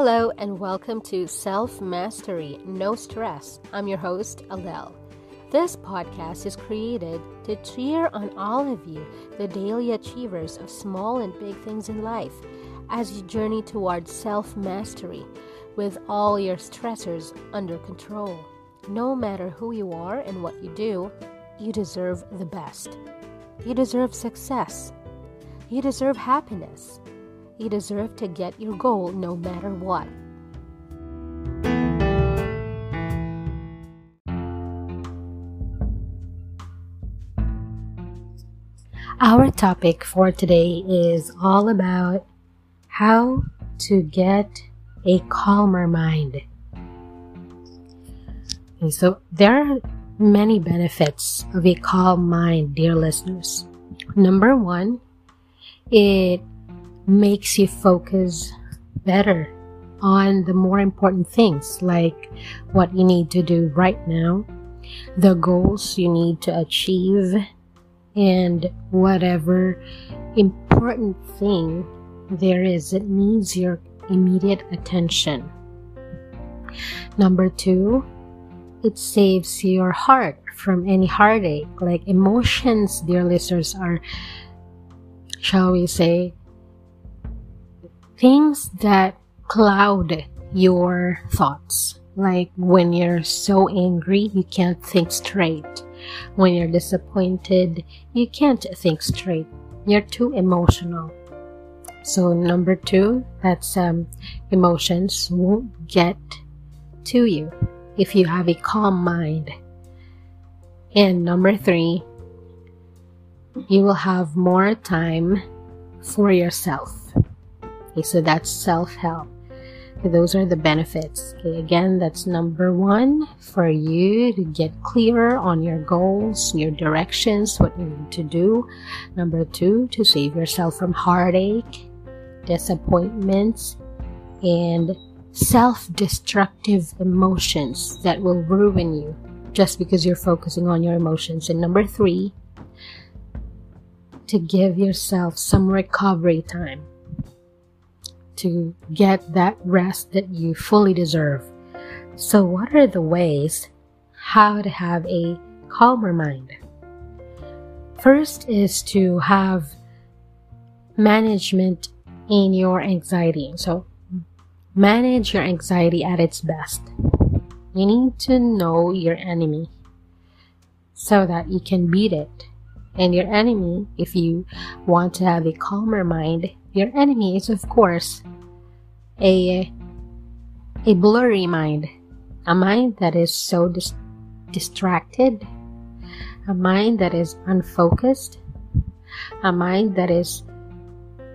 Hello and welcome to Self Mastery No Stress. I'm your host, Alel. This podcast is created to cheer on all of you, the daily achievers of small and big things in life, as you journey towards self mastery with all your stressors under control. No matter who you are and what you do, you deserve the best. You deserve success. You deserve happiness. You deserve to get your goal no matter what. Our topic for today is all about how to get a calmer mind. Okay, so there are many benefits of a calm mind, dear listeners. Number one, it makes you focus better on the more important things like what you need to do right now, the goals you need to achieve, and whatever important thing there is that needs your immediate attention. Number two, it saves your heart from any heartache. Like emotions, dear listeners, are, shall we say, things that cloud your thoughts. Like when you're so angry, you can't think straight. When you're disappointed, you can't think straight. You're too emotional. So number two, that's um, emotions won't get to you if you have a calm mind. And number three, you will have more time for yourself. Okay, so that's self help. Okay, those are the benefits. Okay, again, that's number one for you to get clearer on your goals, your directions, what you need to do. Number two, to save yourself from heartache, disappointments, and self destructive emotions that will ruin you just because you're focusing on your emotions. And number three, to give yourself some recovery time to get that rest that you fully deserve. So, what are the ways how to have a calmer mind? First is to have management in your anxiety. So, manage your anxiety at its best. You need to know your enemy so that you can beat it. And your enemy, if you want to have a calmer mind, your enemy is, of course, a, a blurry mind, a mind that is so dis- distracted, a mind that is unfocused, a mind that is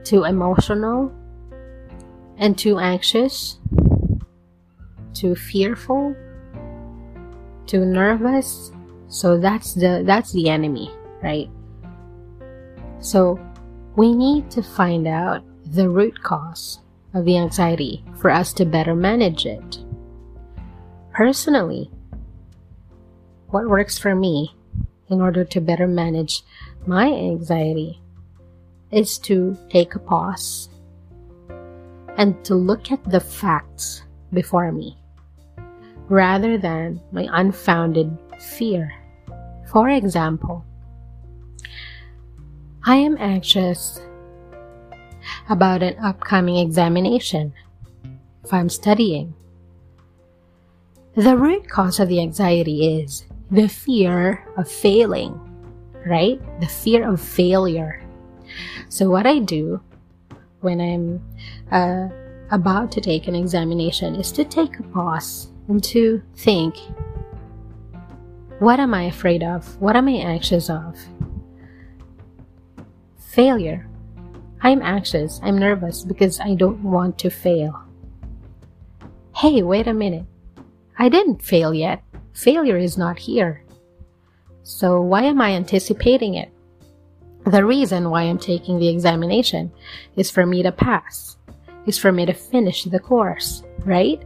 too emotional and too anxious, too fearful, too nervous. So that's the that's the enemy, right? So we need to find out the root cause of the anxiety for us to better manage it. Personally, what works for me in order to better manage my anxiety is to take a pause and to look at the facts before me rather than my unfounded fear. For example, I am anxious about an upcoming examination if I'm studying. The root cause of the anxiety is the fear of failing, right? The fear of failure. So, what I do when I'm uh, about to take an examination is to take a pause and to think what am I afraid of? What am I anxious of? Failure. I'm anxious, I'm nervous because I don't want to fail. Hey, wait a minute. I didn't fail yet. Failure is not here. So why am I anticipating it? The reason why I'm taking the examination is for me to pass, is for me to finish the course, right?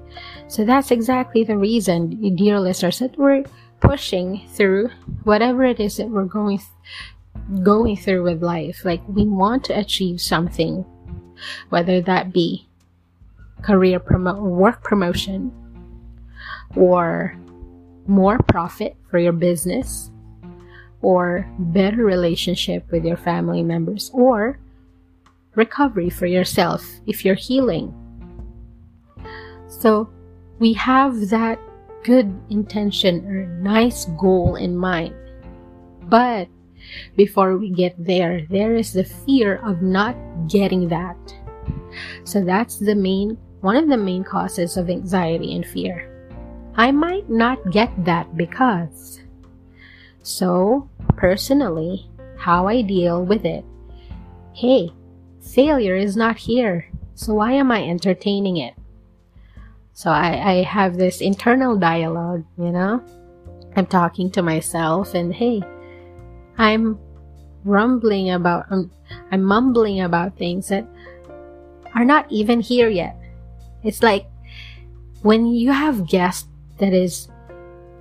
So that's exactly the reason, dear listeners, that we're pushing through whatever it is that we're going going through with life. Like we want to achieve something, whether that be career promo- work promotion or more profit for your business or better relationship with your family members or recovery for yourself if you're healing. So we have that good intention or nice goal in mind. But before we get there, there is the fear of not getting that. So that's the main, one of the main causes of anxiety and fear. I might not get that because. So, personally, how I deal with it. Hey, failure is not here. So why am I entertaining it? So I, I have this internal dialogue, you know? I'm talking to myself and hey, I'm rumbling about, um, I'm mumbling about things that are not even here yet. It's like when you have guests that is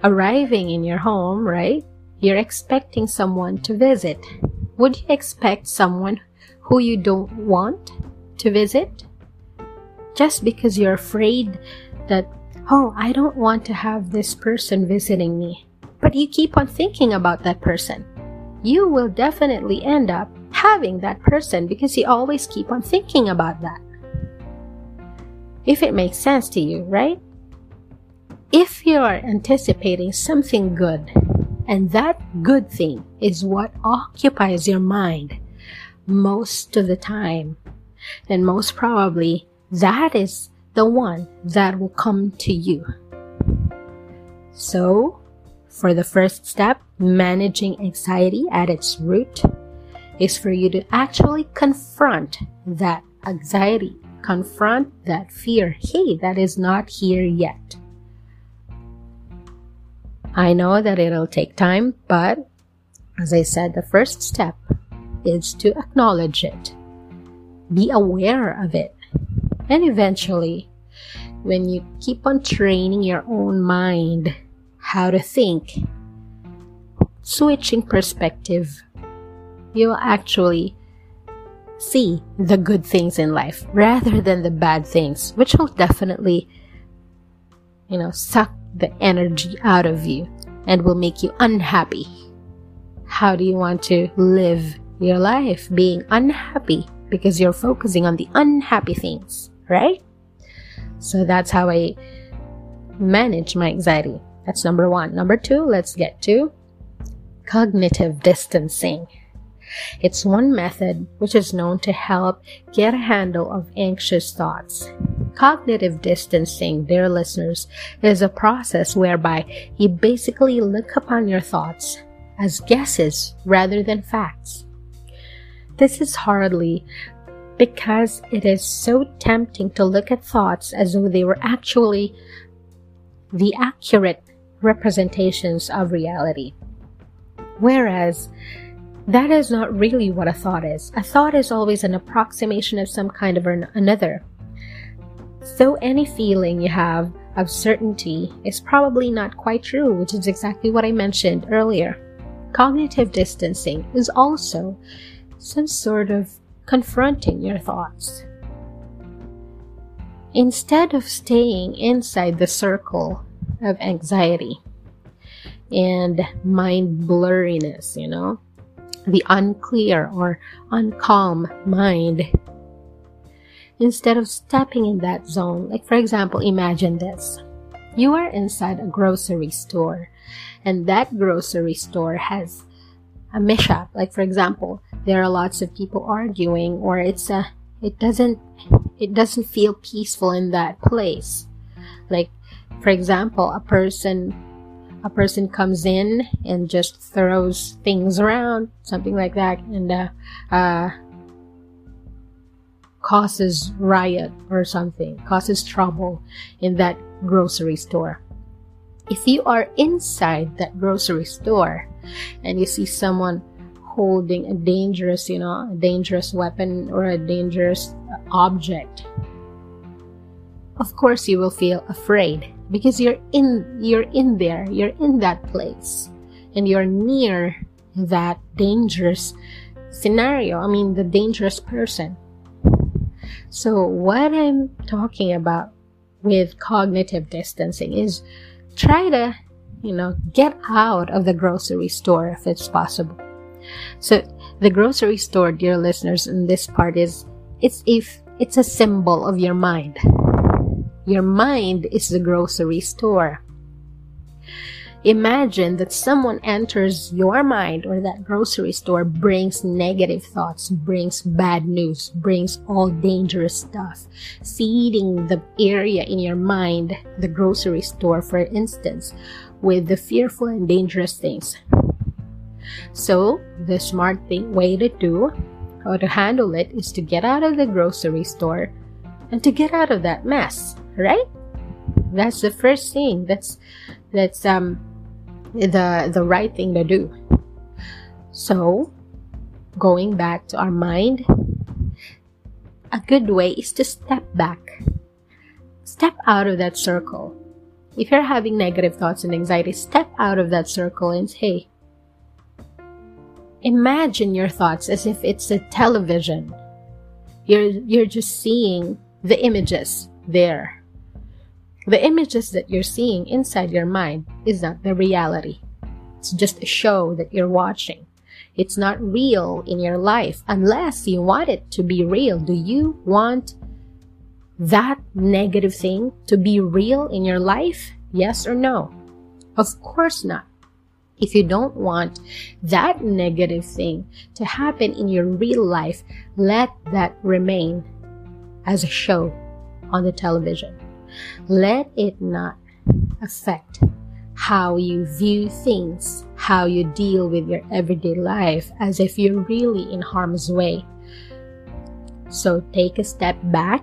arriving in your home, right? You're expecting someone to visit. Would you expect someone who you don't want to visit? Just because you're afraid that, oh, I don't want to have this person visiting me. But you keep on thinking about that person you will definitely end up having that person because you always keep on thinking about that. If it makes sense to you, right? If you are anticipating something good, and that good thing is what occupies your mind most of the time, then most probably that is the one that will come to you. So, for the first step, managing anxiety at its root is for you to actually confront that anxiety, confront that fear. Hey, that is not here yet. I know that it'll take time, but as I said, the first step is to acknowledge it, be aware of it, and eventually, when you keep on training your own mind how to think, switching perspective, you'll actually see the good things in life rather than the bad things, which will definitely, you know, suck the energy out of you and will make you unhappy. How do you want to live your life being unhappy because you're focusing on the unhappy things, right? So that's how I manage my anxiety. That's number one. Number two, let's get to cognitive distancing. It's one method which is known to help get a handle of anxious thoughts. Cognitive distancing, dear listeners, is a process whereby you basically look upon your thoughts as guesses rather than facts. This is hardly because it is so tempting to look at thoughts as though they were actually the accurate representations of reality. Whereas, that is not really what a thought is. A thought is always an approximation of some kind of an, another. So any feeling you have of certainty is probably not quite true, which is exactly what I mentioned earlier. Cognitive distancing is also some sort of confronting your thoughts. Instead of staying inside the circle of anxiety and mind blurriness, you know, the unclear or uncalm mind. Instead of stepping in that zone, like for example, imagine this. You are inside a grocery store, and that grocery store has a mishap. Like for example, there are lots of people arguing, or it's a, it doesn't, it doesn't feel peaceful in that place. Like for example, a person a person comes in and just throws things around, something like that, and uh, uh, causes riot or something, causes trouble in that grocery store. If you are inside that grocery store and you see someone holding a dangerous, you know, a dangerous weapon or a dangerous object, of course you will feel afraid because you're in you're in there you're in that place and you're near that dangerous scenario i mean the dangerous person So, what I'm talking about with cognitive distancing is try to, you know, get out of the grocery store if it's possible. So, the grocery store, dear listeners, in this part is it's if it's a symbol of your mind. Your mind is the grocery store. Imagine that someone enters your mind or that grocery store brings negative thoughts, brings bad news, brings all dangerous stuff, seeding the area in your mind, the grocery store, for instance, with the fearful and dangerous things. So, the smart thing way to do or to handle it is to get out of the grocery store and to get out of that mess, right? That's the first thing. That's that's um the the right thing to do. So, going back to our mind, a good way is to step back. Step out of that circle. If you're having negative thoughts and anxiety, step out of that circle and say, hey, imagine your thoughts as if it's a television. You're, you're just seeing the images there. The images that you're seeing inside your mind is not the reality. It's just a show that you're watching. It's not real in your life unless you want it to be real. Do you want that negative thing to be real in your life? Yes or no? Of course not. If you don't want that negative thing to happen in your real life, let that remain as a show on the television. Let it not affect how you view things, how you deal with your everyday life as if you're really in harm's way. So take a step back,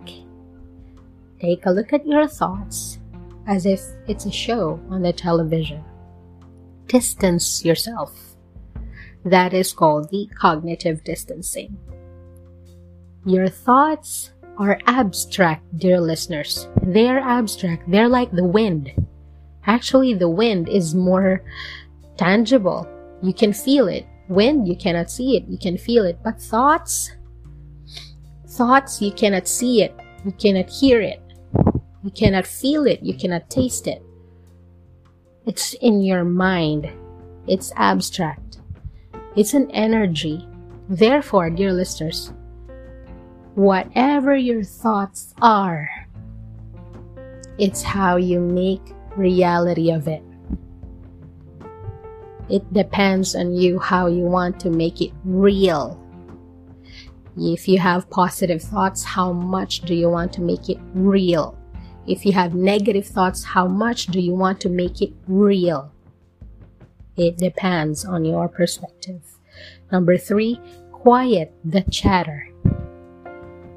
take a look at your thoughts as if it's a show on the television. Distance yourself. That is called the cognitive distancing. Your thoughts are abstract, dear listeners. They're abstract. They're like the wind. Actually, the wind is more tangible. You can feel it. Wind, you cannot see it. You can feel it. But thoughts, thoughts, you cannot see it. You cannot hear it. You cannot feel it. You cannot taste it. It's in your mind. It's abstract. It's an energy. Therefore, dear listeners, whatever your thoughts are, it's how you make reality of it. It depends on you how you want to make it real. If you have positive thoughts, how much do you want to make it real? If you have negative thoughts, how much do you want to make it real? It depends on your perspective. Number three, quiet the chatter.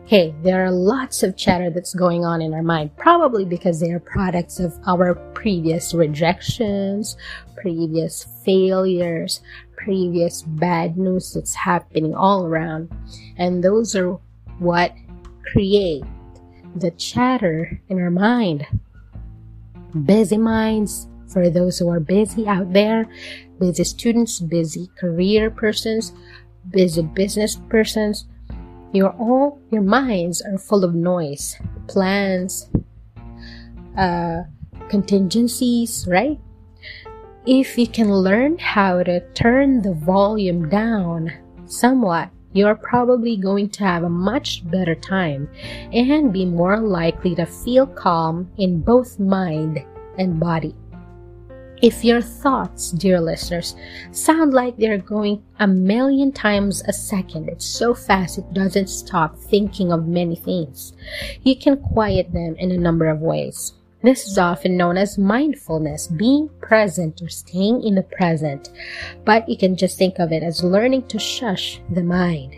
Hey, there are lots of chatter that's going on in our mind, probably because they are products of our previous rejections, previous failures, previous bad news that's happening all around. And those are what create the chatter in our mind. Busy minds, for those who are busy out there, busy students, busy career persons, busy business persons, your all your minds are full of noise, plans, uh, contingencies, right? If you can learn how to turn the volume down somewhat, you're probably going to have a much better time and be more likely to feel calm in both mind and body. If your thoughts, dear listeners, sound like they're going a million times a second, it's so fast it doesn't stop thinking of many things. You can quiet them in a number of ways. This is often known as mindfulness, being present or staying in the present. But you can just think of it as learning to shush the mind.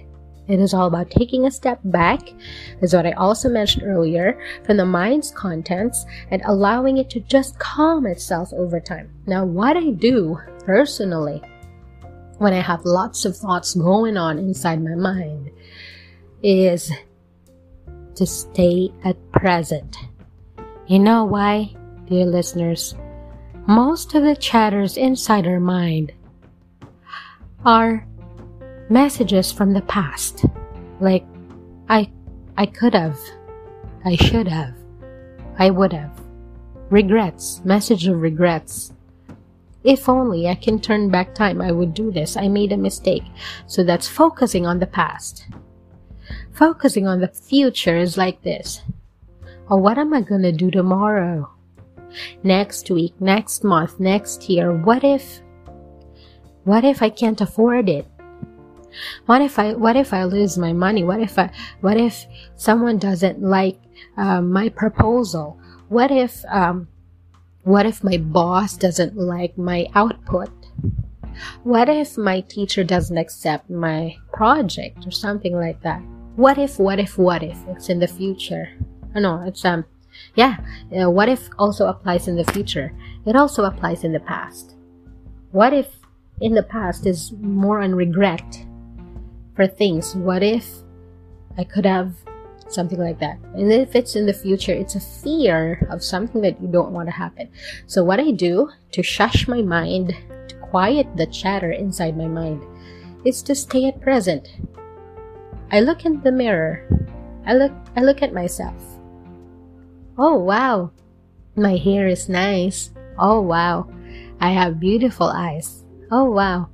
It is all about taking a step back, as what I also mentioned earlier, from the mind's contents and allowing it to just calm itself over time. Now, what I do personally when I have lots of thoughts going on inside my mind is to stay at present. You know why, dear listeners? Most of the chatters inside our mind are messages from the past. Like, I, I could have. I should have. I would have. Regrets. Message of regrets. If only I can turn back time, I would do this. I made a mistake. So that's focusing on the past. Focusing on the future is like this. Oh, what am I gonna do tomorrow? Next week, next month, next year, what if, what if I can't afford it? What if I, what if I lose my money? What if I, what if someone doesn't like uh, my proposal? What if, um, what if my boss doesn't like my output? What if my teacher doesn't accept my project or something like that? What if, what if, what if? It's in the future. Oh, no, it's, um, yeah, uh, what if also applies in the future. It also applies in the past. What if in the past is more on regret for things? What if I could have something like that. And if it's in the future, it's a fear of something that you don't want to happen. So what I do to shush my mind, to quiet the chatter inside my mind, is to stay at present. I look in the mirror. I look I look at myself. Oh wow. My hair is nice. Oh wow. I have beautiful eyes. Oh wow.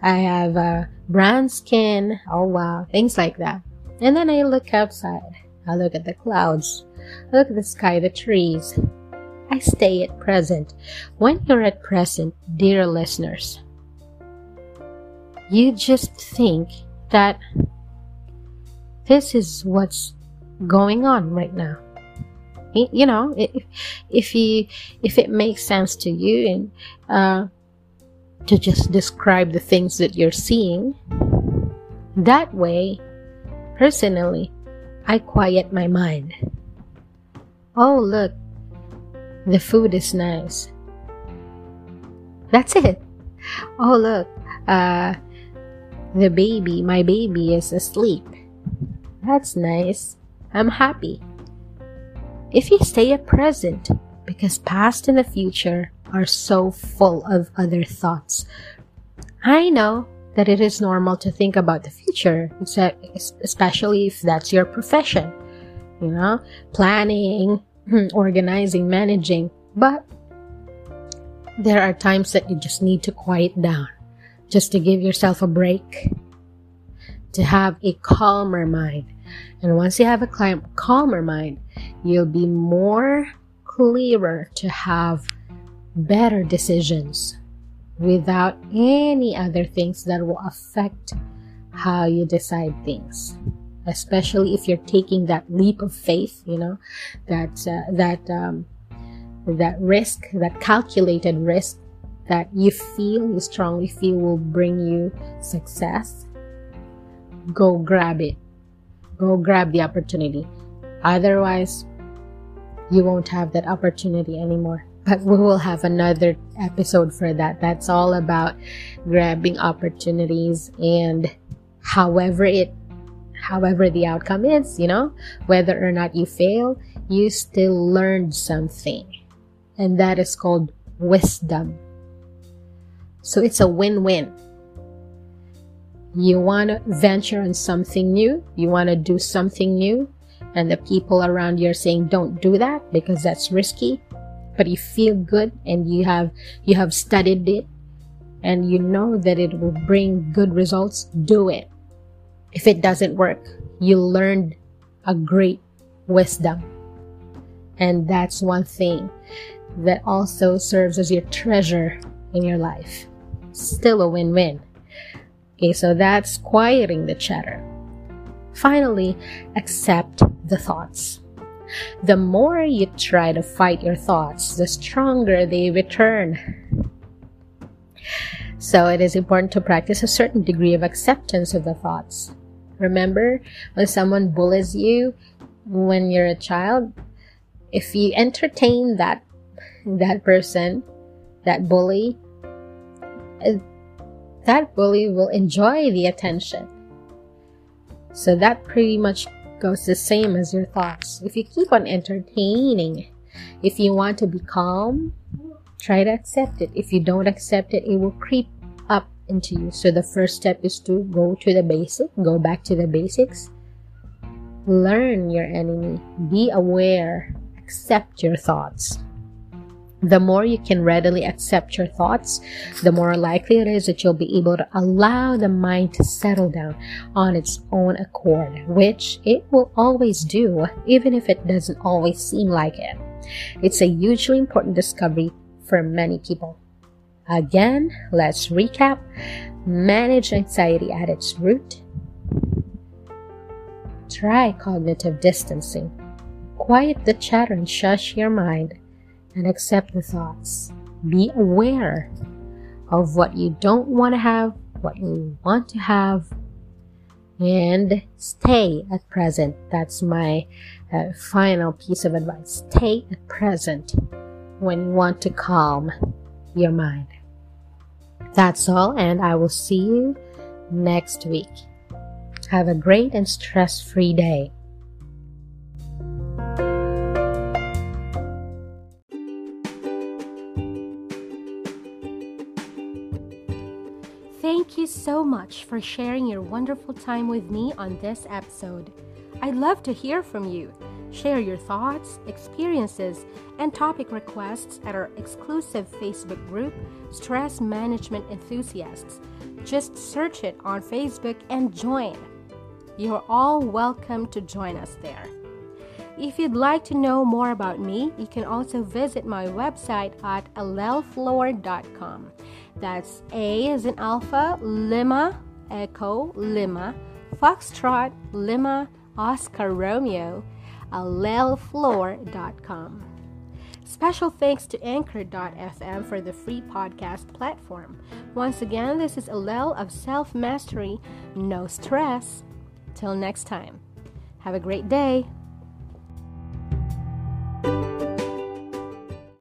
I have uh, brown skin. Oh wow. Things like that. And then I look outside. I look at the clouds. I look at the sky, the trees. I stay at present. When you're at present, dear listeners, you just think that this is what's going on right now. You know, if, if you if it makes sense to you and uh, to just describe the things that you're seeing, that way Personally, I quiet my mind. Oh, look, the food is nice. That's it. Oh, look, uh, the baby, my baby is asleep. That's nice. I'm happy. If you stay at present, because past and the future are so full of other thoughts. I know that it is normal to think about the future, especially if that's your profession. You know, planning, organizing, managing. But there are times that you just need to quiet down, just to give yourself a break, to have a calmer mind. And once you have a calmer mind, you'll be more clearer to have better decisions without any other things that will affect how you decide things. Especially if you're taking that leap of faith you know that uh, that um, that risk that calculated risk that you feel you strongly feel will bring you success go grab it. Go grab the opportunity. Otherwise you won't have that opportunity anymore but we will have another episode for that. That's all about grabbing opportunities and however it however the outcome is, you know, whether or not you fail, you still learned something. And that is called wisdom. So it's a win-win. You want to venture on something new, you want to do something new, and the people around you are saying don't do that because that's risky but you feel good and you have you have studied it and you know that it will bring good results do it. If it doesn't work you learned a great wisdom. And that's one thing that also serves as your treasure in your life. Still a win-win. Okay so that's quieting the chatter. Finally accept the thoughts the more you try to fight your thoughts, the stronger they return. So it is important to practice a certain degree of acceptance of the thoughts. Remember when someone bullies you when you're a child? If you entertain that that person, that bully, uh, that bully will enjoy the attention. So that pretty much goes the same as your thoughts. If you keep on entertaining, if you want to be calm, try to accept it. If you don't accept it, it will creep up into you. So the first step is to go to the basic, go back to the basics. Learn your enemy. Be aware. Accept your thoughts. The more you can readily accept your thoughts, the more likely it is that you'll be able to allow the mind to settle down on its own accord, which it will always do, even if it doesn't always seem like it. It's a hugely important discovery for many people. Again, let's recap. Manage anxiety at its root. Try cognitive distancing. Quiet the chatter and shush your mind and accept the thoughts. Be aware of what you don't want to have, what you want to have, and stay at present. That's my uh, final piece of advice. Stay at present when you want to calm your mind. That's all, and I will see you next week. Have a great and stress free day. So much for sharing your wonderful time with me on this episode. I'd love to hear from you. Share your thoughts, experiences, and topic requests at our exclusive Facebook group, Stress Management Enthusiasts. Just search it on Facebook and join. You're all welcome to join us there. If you'd like to know more about me, you can also visit my website at alelflor.com. That's A as in Alpha, Lima, Echo, Lima, Foxtrot, Lima, Oscar Romeo, alelflor.com. Special thanks to Anchor.fm for the free podcast platform. Once again, this is Alel of Self Mastery, no stress. Till next time, have a great day.